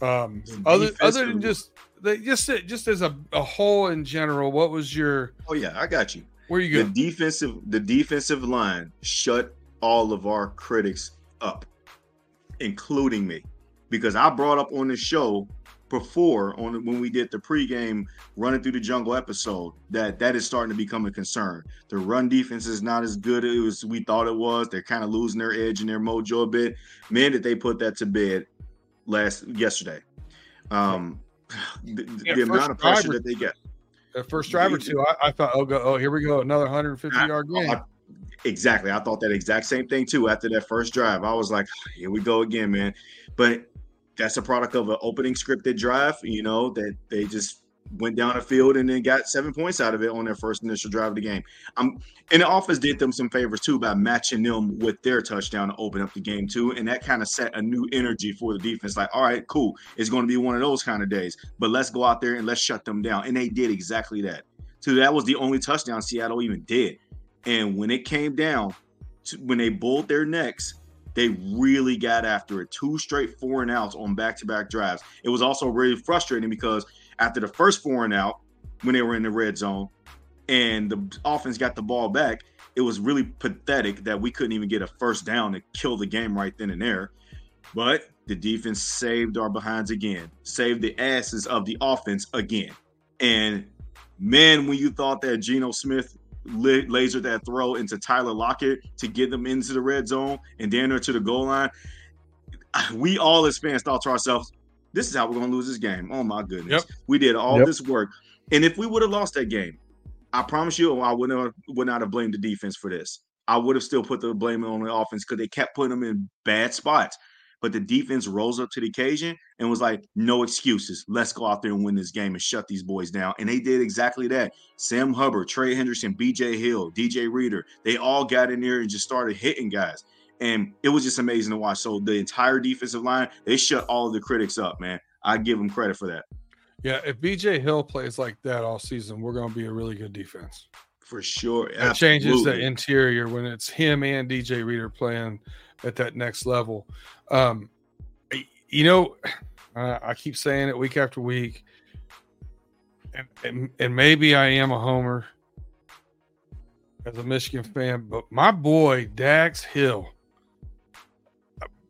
Um other other than just they just just as a, a whole in general, what was your oh yeah, I got you. where you The defensive the defensive line shut all of our critics up, including me, because I brought up on the show before on when we did the pregame running through the jungle episode that that is starting to become a concern. The run defense is not as good as we thought it was. They're kind of losing their edge and their mojo a bit. Man, did they put that to bed last yesterday. Um, the, yeah, the amount of pressure that they get. The first drive or two, I, I, thought, oh, go, oh, here we go, another 150 I, yard game. I, exactly. I thought that exact same thing too after that first drive. I was like, here we go again, man. But that's a product of an opening scripted drive, you know, that they just went down the field and then got seven points out of it on their first initial drive of the game. Um, and the offense did them some favors too by matching them with their touchdown to open up the game too, and that kind of set a new energy for the defense. Like, all right, cool, it's going to be one of those kind of days, but let's go out there and let's shut them down. And they did exactly that. So that was the only touchdown Seattle even did. And when it came down, when they bulled their necks, they really got after it. Two straight four and outs on back to back drives. It was also really frustrating because after the first four and out, when they were in the red zone, and the offense got the ball back, it was really pathetic that we couldn't even get a first down to kill the game right then and there. But the defense saved our behinds again, saved the asses of the offense again. And man, when you thought that Geno Smith lasered that throw into Tyler Lockett to get them into the red zone and then to the goal line, we all as fans thought to ourselves, this is how we're going to lose this game. Oh my goodness. Yep. We did all yep. this work. And if we would have lost that game, I promise you, I would not would not have blamed the defense for this. I would have still put the blame on the offense because they kept putting them in bad spots. But the defense rose up to the occasion and was like, no excuses. Let's go out there and win this game and shut these boys down. And they did exactly that. Sam Hubbard, Trey Hendrickson, BJ Hill, DJ Reader, they all got in there and just started hitting guys. And it was just amazing to watch. So the entire defensive line, they shut all of the critics up, man. I give them credit for that. Yeah, if BJ Hill plays like that all season, we're going to be a really good defense. For sure. It changes the interior when it's him and DJ Reader playing at that next level. Um, you know, I keep saying it week after week, and, and, and maybe I am a homer as a Michigan fan, but my boy Dax Hill,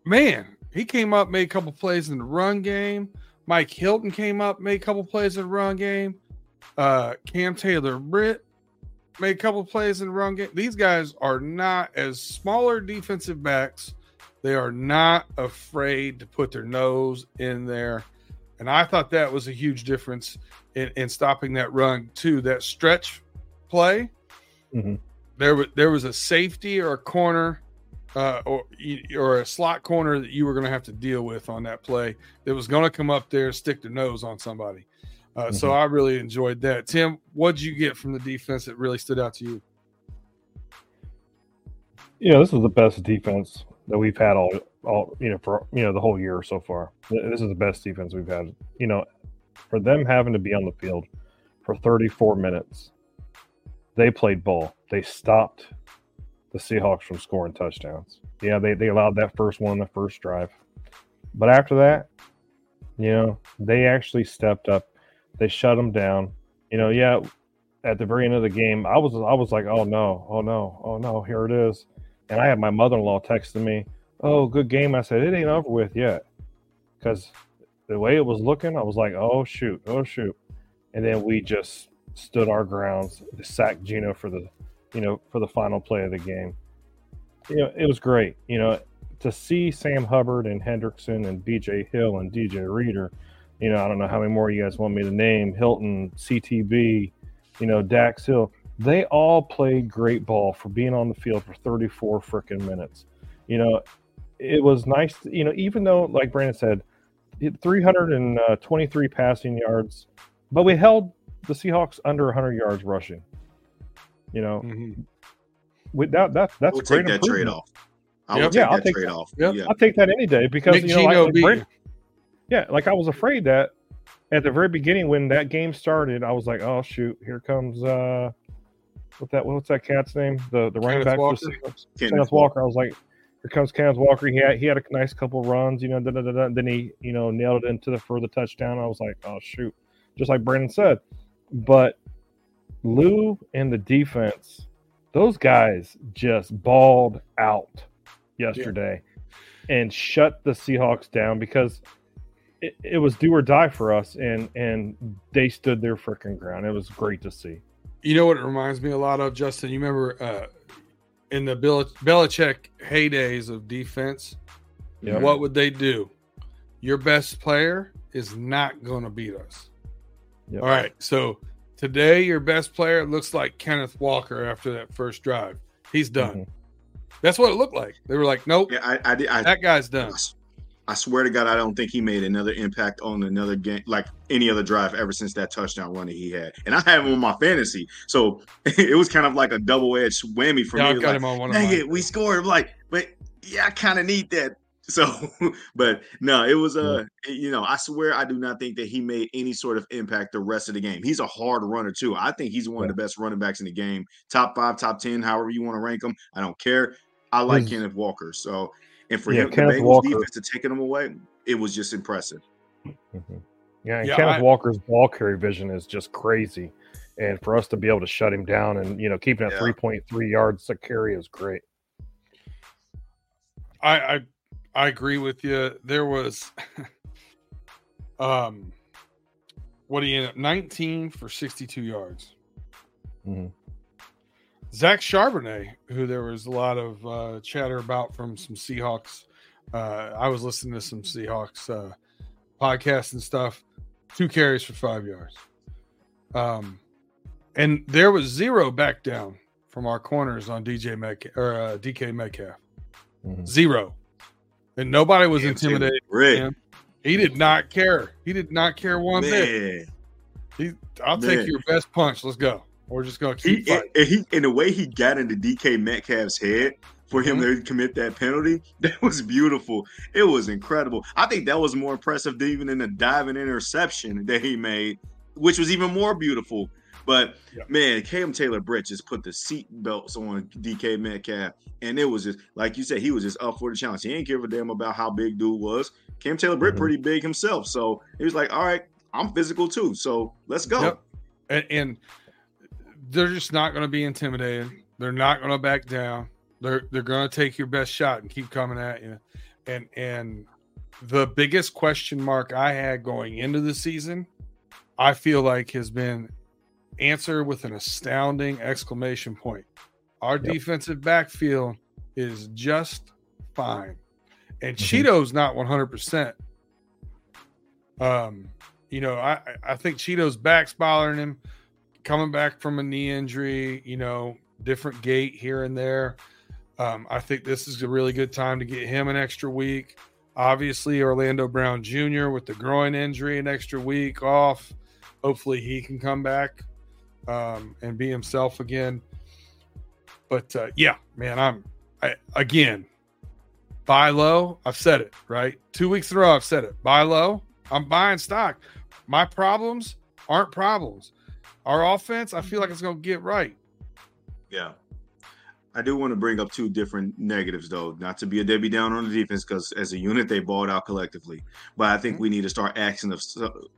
man, he came up, made a couple plays in the run game. Mike Hilton came up, made a couple plays in the run game. Uh, Cam Taylor Britt made a couple plays in the run game. These guys are not as smaller defensive backs they are not afraid to put their nose in there. And I thought that was a huge difference in, in stopping that run too. That stretch play, mm-hmm. there was there was a safety or a corner uh, or or a slot corner that you were going to have to deal with on that play that was going to come up there and stick their nose on somebody. Uh, mm-hmm. So I really enjoyed that. Tim, what did you get from the defense that really stood out to you? Yeah, this was the best defense that we've had all all you know for you know the whole year so far. This is the best defense we've had. You know, for them having to be on the field for 34 minutes, they played ball. They stopped the Seahawks from scoring touchdowns. Yeah, they, they allowed that first one, the first drive. But after that, you know, they actually stepped up. They shut them down. You know, yeah, at the very end of the game, I was I was like, oh no, oh no, oh no, here it is. And I had my mother in law texting me, "Oh, good game." I said, "It ain't over with yet," because the way it was looking, I was like, "Oh shoot, oh shoot," and then we just stood our grounds, sacked Geno for the, you know, for the final play of the game. You know, it was great. You know, to see Sam Hubbard and Hendrickson and B.J. Hill and DJ Reader. You know, I don't know how many more you guys want me to name. Hilton, CTB, you know, Dax Hill they all played great ball for being on the field for 34 freaking minutes. You know, it was nice, to, you know, even though, like Brandon said, 323 passing yards, but we held the Seahawks under 100 yards rushing. You know, mm-hmm. with that, that that's we'll great take that trade off. I yep. yeah, I'll take that trade off. Yeah. I'll take that any day because you know, like, like yeah, like I was afraid that at the very beginning when that game started, I was like, oh shoot, here comes uh what that what's that cat's name? The the running back Walker. Kenneth Walker. I was like, here comes Kenneth Walker. He had he had a nice couple runs, you know, da, da, da, da. then he you know nailed it into the for the touchdown. I was like, oh shoot, just like Brandon said. But Lou and the defense, those guys just balled out yesterday yeah. and shut the Seahawks down because it, it was do or die for us, and and they stood their freaking ground. It was great to see. You know what it reminds me a lot of, Justin? You remember uh, in the Bill- Belichick heydays of defense, Yep. what would they do? Your best player is not going to beat us. Yep. All right. So today, your best player looks like Kenneth Walker after that first drive. He's done. Mhm. That's what it looked like. They were like, nope, Yeah, I, I did. I, that guy's done. I swear to God, I don't think he made another impact on another game, like any other drive ever since that touchdown run that he had. And I have him on my fantasy, so it was kind of like a double edged whammy for Yeah, me. I've got Like, him on one Dang it, we scored. I'm like, but yeah, I kind of need that. So, but no, it was uh, you know, I swear I do not think that he made any sort of impact the rest of the game. He's a hard runner too. I think he's one of the best running backs in the game. Top five, top ten, however you want to rank him. I don't care. I like His- Kenneth Walker. So, and for Yeah, him, the Bengals Walker- defense to taking him away, it was just impressive. Mhm. Yeah, and Yeah, Kenneth I- Walker's ball carry vision is just crazy, and for us to be able to shut him down and you know keeping it Yeah. three point three yards a carry is great. I, I I agree with you. There was um what do you end up 19 for 62 yards. Mhm. Zach Charbonnet, who there was a lot of uh, chatter about from some Seahawks. Uh, I was listening to some Seahawks uh, podcasts and stuff. Two carries for five yards. Um, and there was zero back down from our corners on DJ Metcalf or uh, DK Metcalf. Mhm. Zero. And nobody was intimidated. Him. He did not care. He did not care one bit. He, I'll take your best punch. Let's go. We're just gonna keep fighting. and he in the way he got into DK Metcalf's head for him Mm-hmm. to commit that penalty, that was beautiful. It was incredible. I think that was more impressive than even in the diving interception that he made, which was even more beautiful. But Yeah. man, Cam Taylor Britt just put the seat belts on DK Metcalf, and it was just like you said, he was just up for the challenge. He ain't give a damn about how big dude was. Cam Taylor Britt Mhm. pretty big himself, so he was like, "All right, I'm physical too, so let's go." Yep. and, and they're just not going to be intimidated. They're not going to back down. They're they're going to take your best shot and keep coming at you. And and the biggest question mark I had going into the season, I feel like has been answered with an astounding exclamation point. Our Yep. defensive backfield is just fine, and Mhm. Cheeto's not one hundred percent. Um, you know, I I- I think Cheeto's back's bothering him, coming back from a knee injury. You know, different gait here and there. Um, I think this is a really good time to get him an extra week. Obviously, Orlando Brown Jr. with the groin injury, an extra week off. Hopefully, he can come back um, and be himself again. But uh, yeah, man, I'm I, again buy low. I've said it right two weeks in a row. I've said it. Buy low. I'm buying stock. My problems aren't problems. Our offense, I feel like it's going to get right. Yeah. I do want to bring up two different negatives, though, not to be a Debbie down on the defense, because as a unit they balled out collectively. But I think mm-hmm. we need to start asking of,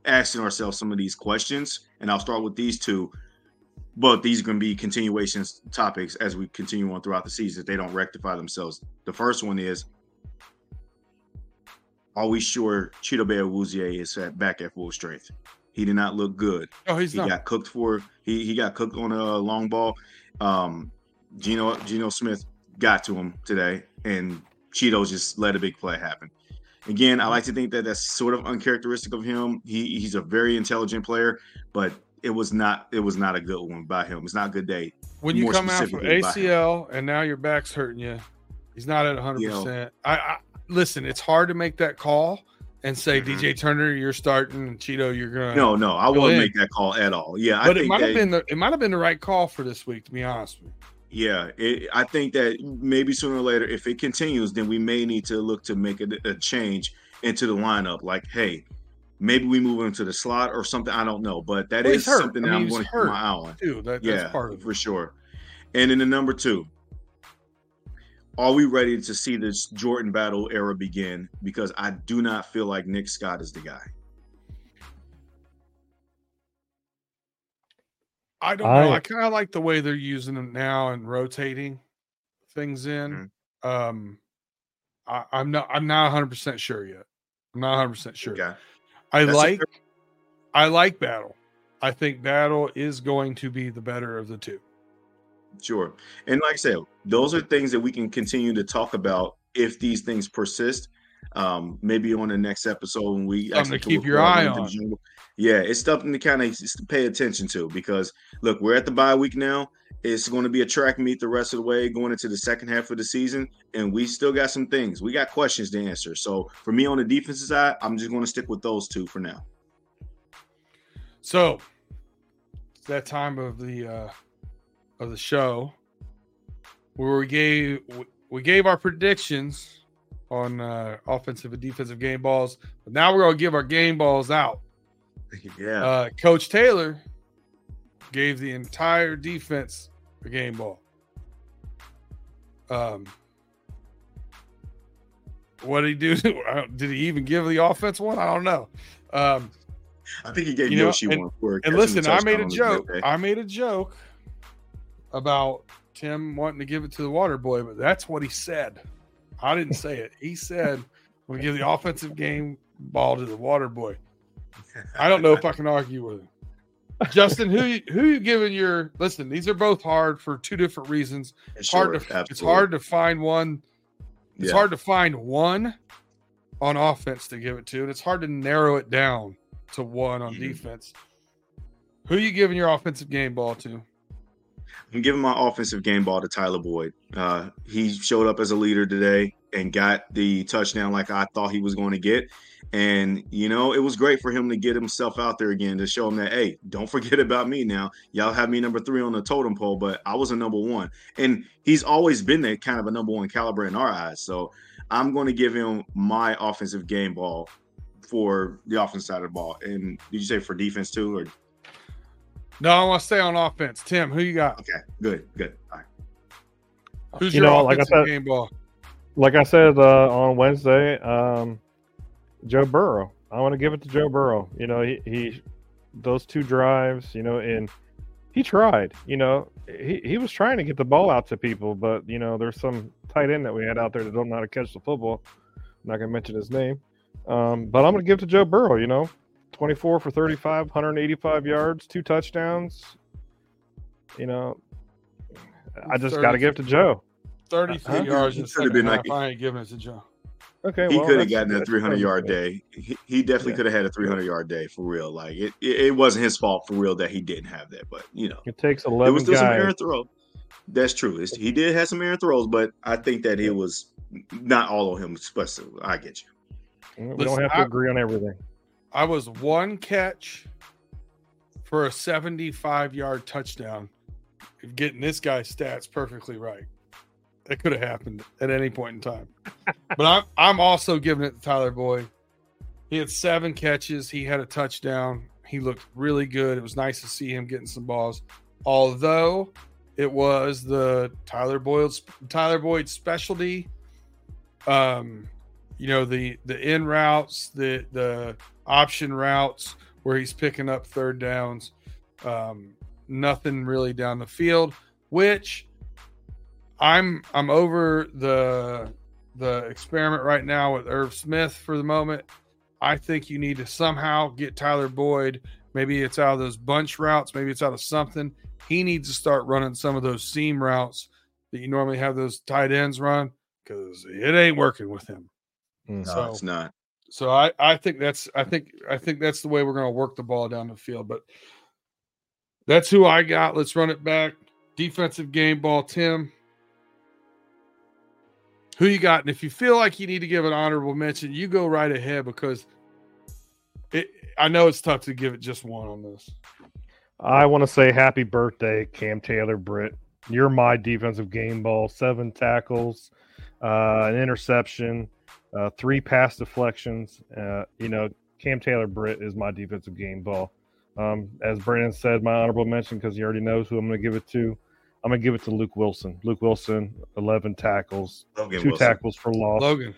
asking ourselves some of these questions, and I'll start with these two. But these are going to be continuations topics as we continue on throughout the season if they don't rectify themselves. The first one is: Are we sure Chidobe Awuzie is at back at full strength? He did not look good Oh, he's he not. got cooked for he he got cooked on a long ball. Um Geno Geno Smith got to him today and Cheeto just let a big play happen. Again, I like to think that that's sort of uncharacteristic of him. He he's a very intelligent player, but it was not it was not a good one by him. It's not a good day. when you come out from specifically by him. ACL and now your back's hurting you, he's not at 100. You know. percent I, I listen. It's hard to make that call and say Mhm. DJ Turner, you're starting, and Cheeto, you're gonna. No, no, I Go wouldn't in. make that call at all. Yeah, I but it might have been the it might have been the right call for this week. To be honest with you. Yeah, it, I think that maybe sooner or later, if it continues, then we may need to look to make a, a change into the lineup. Like, hey, maybe we move him to the slot or something. I don't know, but that Well, is something I that mean, I'm he's going to keep my eye on. Too. That, Yeah, that's part of it. for sure. And then the number two, are we ready to see this Jordan Battle era begin? Because I do not feel like Nick Scott is the guy. I don't know. I- I kind of like the way they're using them now and rotating things in. Mm-hmm. Um, I, I'm not. I'm not 100 percent sure yet. I'm not 100 percent sure. Okay. I That's like fair- I like Battle. I think Battle is going to be the better of the two. Sure. And like I said, those are things that we can continue to talk about if these things persist. Um, maybe on the next episode when we Something actually to keep your eye on. Yeah, it's something to kind of pay attention to because look, we're at the bye week now. It's going to be a track meet the rest of the way going into the second half of the season, and we still got some things. We got questions to answer. So for me on the defensive side, I'm just going to stick with those two for now. So it's that time of the uh of the show where we gave we gave our predictions on uh offensive and defensive game balls. But now we're gonna give our game balls out. yeah. Uh Coach Taylor gave the entire defense a game ball. Um what did he do? Did he even give the offense one? I don't know. Um, I think he gave you know, Yoshi and- one for And listen, I made a joke. I made a joke about Tim wanting to give it to the water boy, but that's what he said. I didn't say it. He said we'll give the offensive game ball to the water boy. I don't know if I can argue with him. Justin, who you- who you giving your listen? These are both hard for two different reasons. It's hard to Sure, it's hard to find one. It's Yeah. hard to find one on offense to give it to, and it's hard to narrow it down to one on Mhm. defense. Who you giving your offensive game ball to? I'm giving my offensive game ball to Tyler Boyd. Uh, he showed up as a leader today and got the touchdown like I thought he was going to get. And, you know, it was great for him to get himself out there again to show him that, hey, don't forget about me now. Y'all have me number three on the totem pole, but I was a number one. And he's always been that kind of a number one caliber in our eyes. So I'm going to give him my offensive game ball for the offense side of the ball. And did you say for defense too? Or No, I want to stay on offense. Tim, who you got? okay, good, good. All right. Who's You your know, like I said- game ball? like I said uh, on Wednesday, um, Joe Burrow. I want to give it to Joe Burrow. You know, he, he those two drives, you know, and he tried. You know, he, he was trying to get the ball out to people, but you know, there's some tight end that we had out there that don't know how to catch the football. I'm not gonna mention his name, um, but I'm gonna give it to Joe Burrow. You know, 24 for 35, 185 yards, two touchdowns. You know, I just got to give it to Joe. 33 Huh? yards in He the could've been like- I ain't giving it to Joe. Okay, he well, could have gotten a 300 yard day. He, he definitely Yeah. could have had a 300 yard day for real. Like it, it, it wasn't his fault for real that he didn't have that. But you know, It takes there 11 was still some guys. errant throws. That's true. It's, he did have some errant throws, but I think that it was not all on him. Especially, I get you. We Listen, don't have to I- agree on everything. I was one catch for a 75 yard touchdown. Getting this guy's stats perfectly right. It could have happened at any point in time. but I'm I'm also giving it to Tyler Boyd. He had seven catches. He had a touchdown. He looked really good. It was nice to see him getting some balls. Although it was the Tyler Boyd's Tyler Boyd specialty. Um, you know, the the in routes, the the option routes where he's picking up third downs. Um, nothing really down the field, which I'm I'm over the the experiment right now with Irv Smith for the moment. I think you need to somehow get Tyler Boyd. Maybe it's out of those bunch routes, maybe it's out of something. He needs to start running some of those seam routes that you normally have those tight ends run because it ain't working with him. No, So- it's not. So I, I think that's I think I think that's the way we're going to work the ball down the field. But that's who I got. Let's run it back. Defensive game ball, Tim. Who you got? And if you feel like you need to give an honorable mention, you go right ahead because it. I know it's tough to give it just one on this. I want to say happy birthday, Cam Taylor Britt. You're my defensive game ball. Seven tackles, uh, an interception, uh, three pass deflections. Uh, you know, Cam Taylor Britt is my defensive game ball. Um, as Brandon said, my honorable mention because he already knows who I'm going to give it to. I'm going to give it to Luke Wilson. Luke Wilson, 11 tackles, Logan two Wilson. tackles for loss. Logan,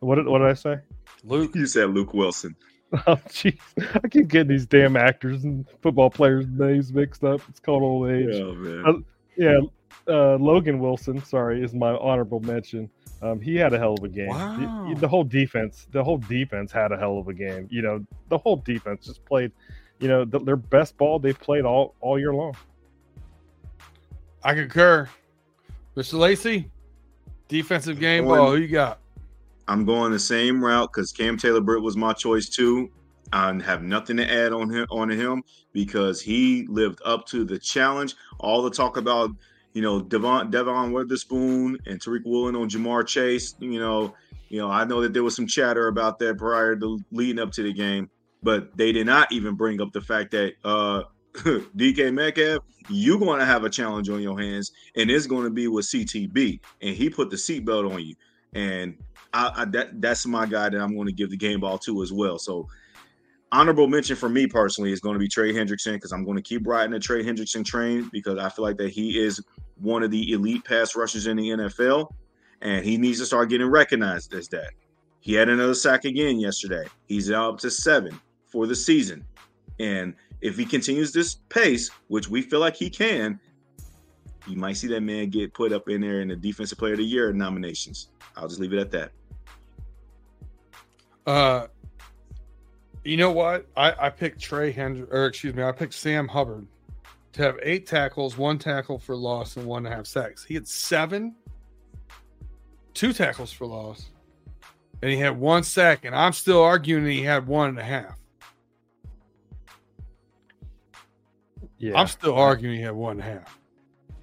What did, what did I say? Luke, You said Luke Wilson. Oh, jeez. I keep getting these damn actors and football players' names mixed up. It's called old age. Oh man. Uh, Yeah, uh, Logan Wilson, sorry, is my honorable mention. Um, he had a hell of a game. Wow. The, the whole defense, the whole defense had a hell of a game. You know, the whole defense just played, you know, the, their best ball they've played all all year long. I concur. Mr. Lacey, defensive game Going- ball. Who you got? I'm going the same route because Cam Taylor Britt was my choice too. I have nothing to add on him on him because he lived up to the challenge. All the talk about you know Devon Devon Witherspoon and Tariq Woolen on Ja'Marr Chase. You know, you know I know that there was some chatter about that prior to leading up to the game, but they did not even bring up the fact that uh, DK Metcalf, you're going to have a challenge on your hands, and it's going to be with CTB, and he put the seatbelt on you, and I, I that that's my guy that I'm going to give the game ball to as well. So honorable mention for me personally is going to be Trey Hendrickson because I'm going to keep riding the Trey Hendrickson train because I feel like that he is one of the elite pass rushers in the NFL, and he needs to start getting recognized as that. He had another sack again yesterday. He's up to seven for the season, and if he continues this pace, which we feel like he can, you might see that man get put up in there in the Defensive Player of the Year nominations. I'll just leave it at that. Uh, you know what? I, I picked Trey Hendrick, or excuse me, I picked Sam Hubbard to have eight tackles, one tackle for loss, and one and a half sacks. He had seven, two tackles for loss, and he had one sack. And I'm still arguing he had one and a half. Yeah, I'm still arguing he had one and a half.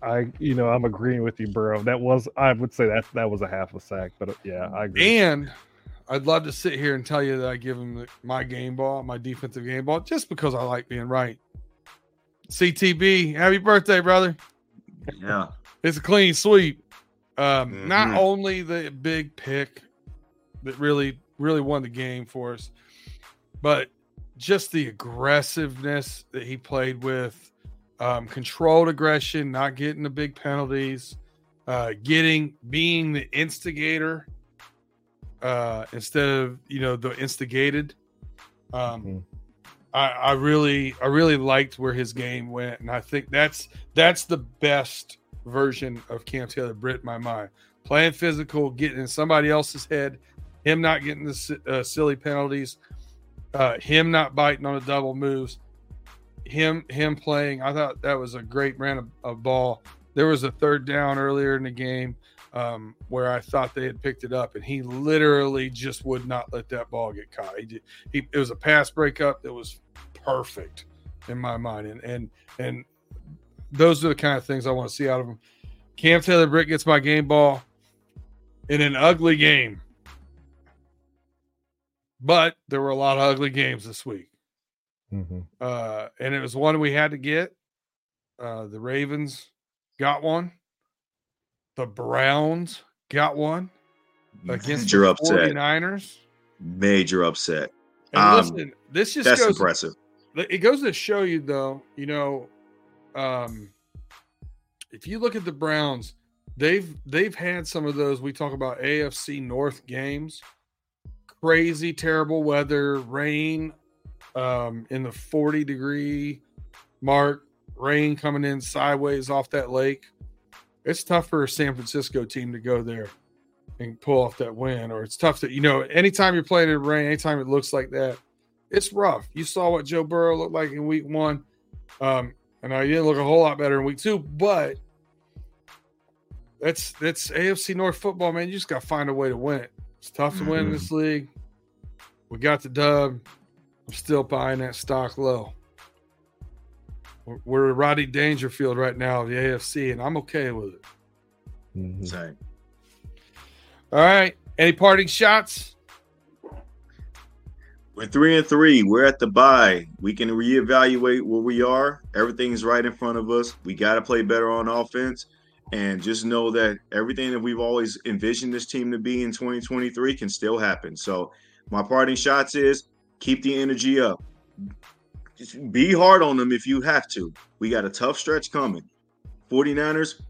I you know I'm agreeing with you, Burrow. That was I would say that that was a half a sack, but uh, yeah, I agree. And I'd love to sit here and tell you that I give him the, my game ball, my defensive game ball, just because I like being right. CTB, happy birthday, brother. Yeah. It's a clean sweep. Um, Not Mhm. only the big pick that really, really won the game for us, but just the aggressiveness that he played with, um, controlled aggression, not getting the big penalties, uh, getting being the instigator uh, instead of you know the instigated. Um, Mhm. I, I really, I really liked where his game went, and I think that's that's the best version of Cam Taylor Britt in my mind. Playing physical, getting in somebody else's head, him not getting the uh, silly penalties, uh, him not biting on the double moves, him him playing. I thought that was a great ran of, of ball. There was a third down earlier in the game um, where I thought they had picked it up, and he literally just would not let that ball get caught. He did. He it was a pass breakup that was perfect in my mind, and and and those are the kind of things I want to see out of him. Cam Taylor Britt gets my game ball in an ugly game, but there were a lot of ugly games this week, Mhm. uh, and it was one we had to get. Uh, the Ravens got one. The Browns got one against Major the upset. 49ers. Major upset. And Um, listen, this just That's goes impressive. it goes to show you though you know um if you look at the browns they've they've had some of those we talk about afc north games crazy terrible weather rain um in the 40 degree mark rain coming in sideways off that lake it's tough for a san francisco team to go there and pull off that win or it's tough to you know anytime you're playing in the rain anytime it looks like that it's rough. You saw what Joe Burrow looked like in week one. Um, and I didn't look a whole lot better in week two, but that's that's AFC North football, man. You just gotta find a way to win it. It's tough to win in this league. We got the dub. I'm still buying that stock low. We're- We're Rodney Dangerfield right now of the AFC, and I'm okay with it. Mhm. Same. All right. Any parting shots? We're three and three. We're at the bye. We can reevaluate where we are. Everything's right in front of us. We got to play better on offense. And just know that everything that we've always envisioned this team to be in 2023 can still happen. So, my parting shots is keep the energy up. Just be hard on them if you have to. We got a tough stretch coming. 49ers,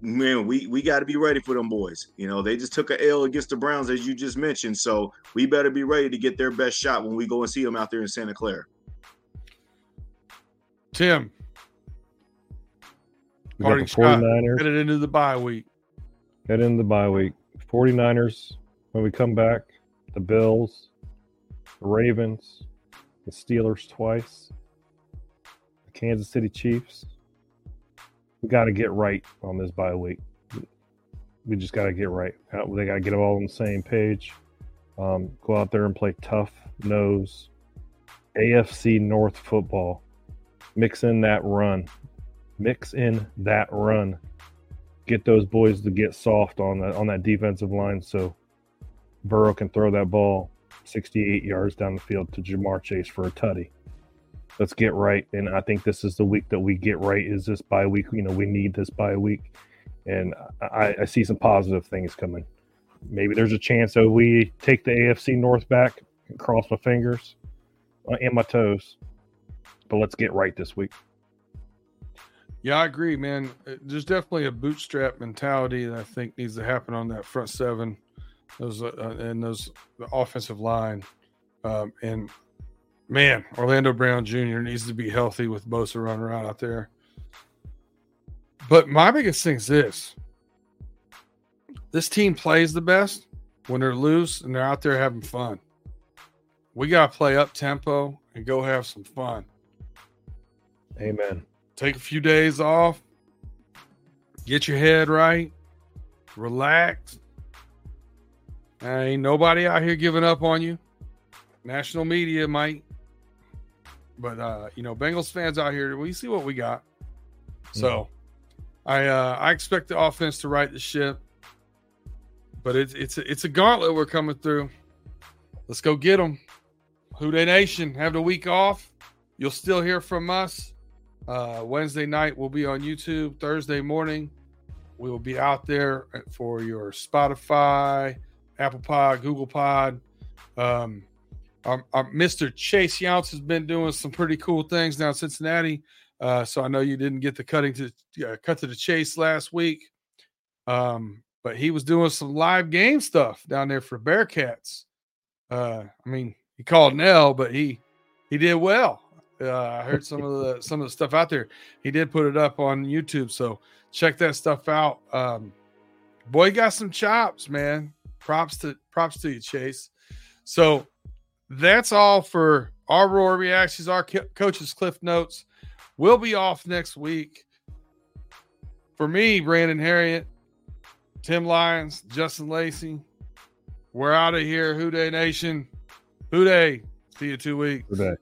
man, we, we got to be ready for them boys. You know, they just took a L against the Browns, as you just mentioned. So we better be ready to get their best shot when we go and see them out there in Santa Clara. Tim, We got Parting the shot. 49ers headed into the bye week. head into the bye week. 49ers, when we come back, the Bills, the Ravens, the Steelers twice, the Kansas City Chiefs. We got to get right on this bye week. We just got to get right. They got to get all on the same page. Um, go out there and play tough nose AFC North football. Mix in that run. Mix in that run. Get those boys to get soft on that on that defensive line so Burrow can throw that ball 68 yards down the field to Ja'Marr Chase for a tutty. Let's get right. And I think this is the week that we get right is this bye week. You know, we need this bye week. And I, I see some positive things coming. Maybe there's a chance that we take the AFC North back cross my fingers and my toes. But let's get right this week. Yeah, I agree, man. Uh, there's definitely a bootstrap mentality that I think needs to happen on that front seven, those uh, uh and those the offensive line, um, and man, Orlando Brown Jr. needs to be healthy with Bosa running around out there. But my biggest thing is this: this team plays the best when they're loose and they're out there having fun. We got to play up tempo and go have some fun. Amen. Take a few days off, get your head right, relax. Ain't nobody out here giving up on you. National media might, but uh, you know, Bengals fans out here, we see what we got. So, I uh, I expect the offense to right the ship but it's it's a, it's a gauntlet we're coming through. Let's go get them. Who Dey Nation, have the week off. You'll still hear from us. Uh, Wednesday night we'll be on YouTube. Thursday morning we will be out there for your Spotify, Apple Pod, Google Pod. Um, our, our Mr. Chase Younts has been doing some pretty cool things down in Cincinnati. Uh, so I know you didn't get the cutting to uh, cut to the chase last week. Um, but he was doing some live game stuff down there for Bearcats. Uh, I mean, he called Nell, but he he did well. Uh, I heard some of the some of the stuff out there. He did put it up on YouTube, so check that stuff out. Um, boy, got some chops, man. Props to props to you, Chase. So that's all for our roar reactions, our coaches cliff notes. We'll be off next week. For me, Brandon Herriott, Tim Lyons, Justin Lacey. We're out of here. Who Dey Nation. Who Dey. See you two weeks. Who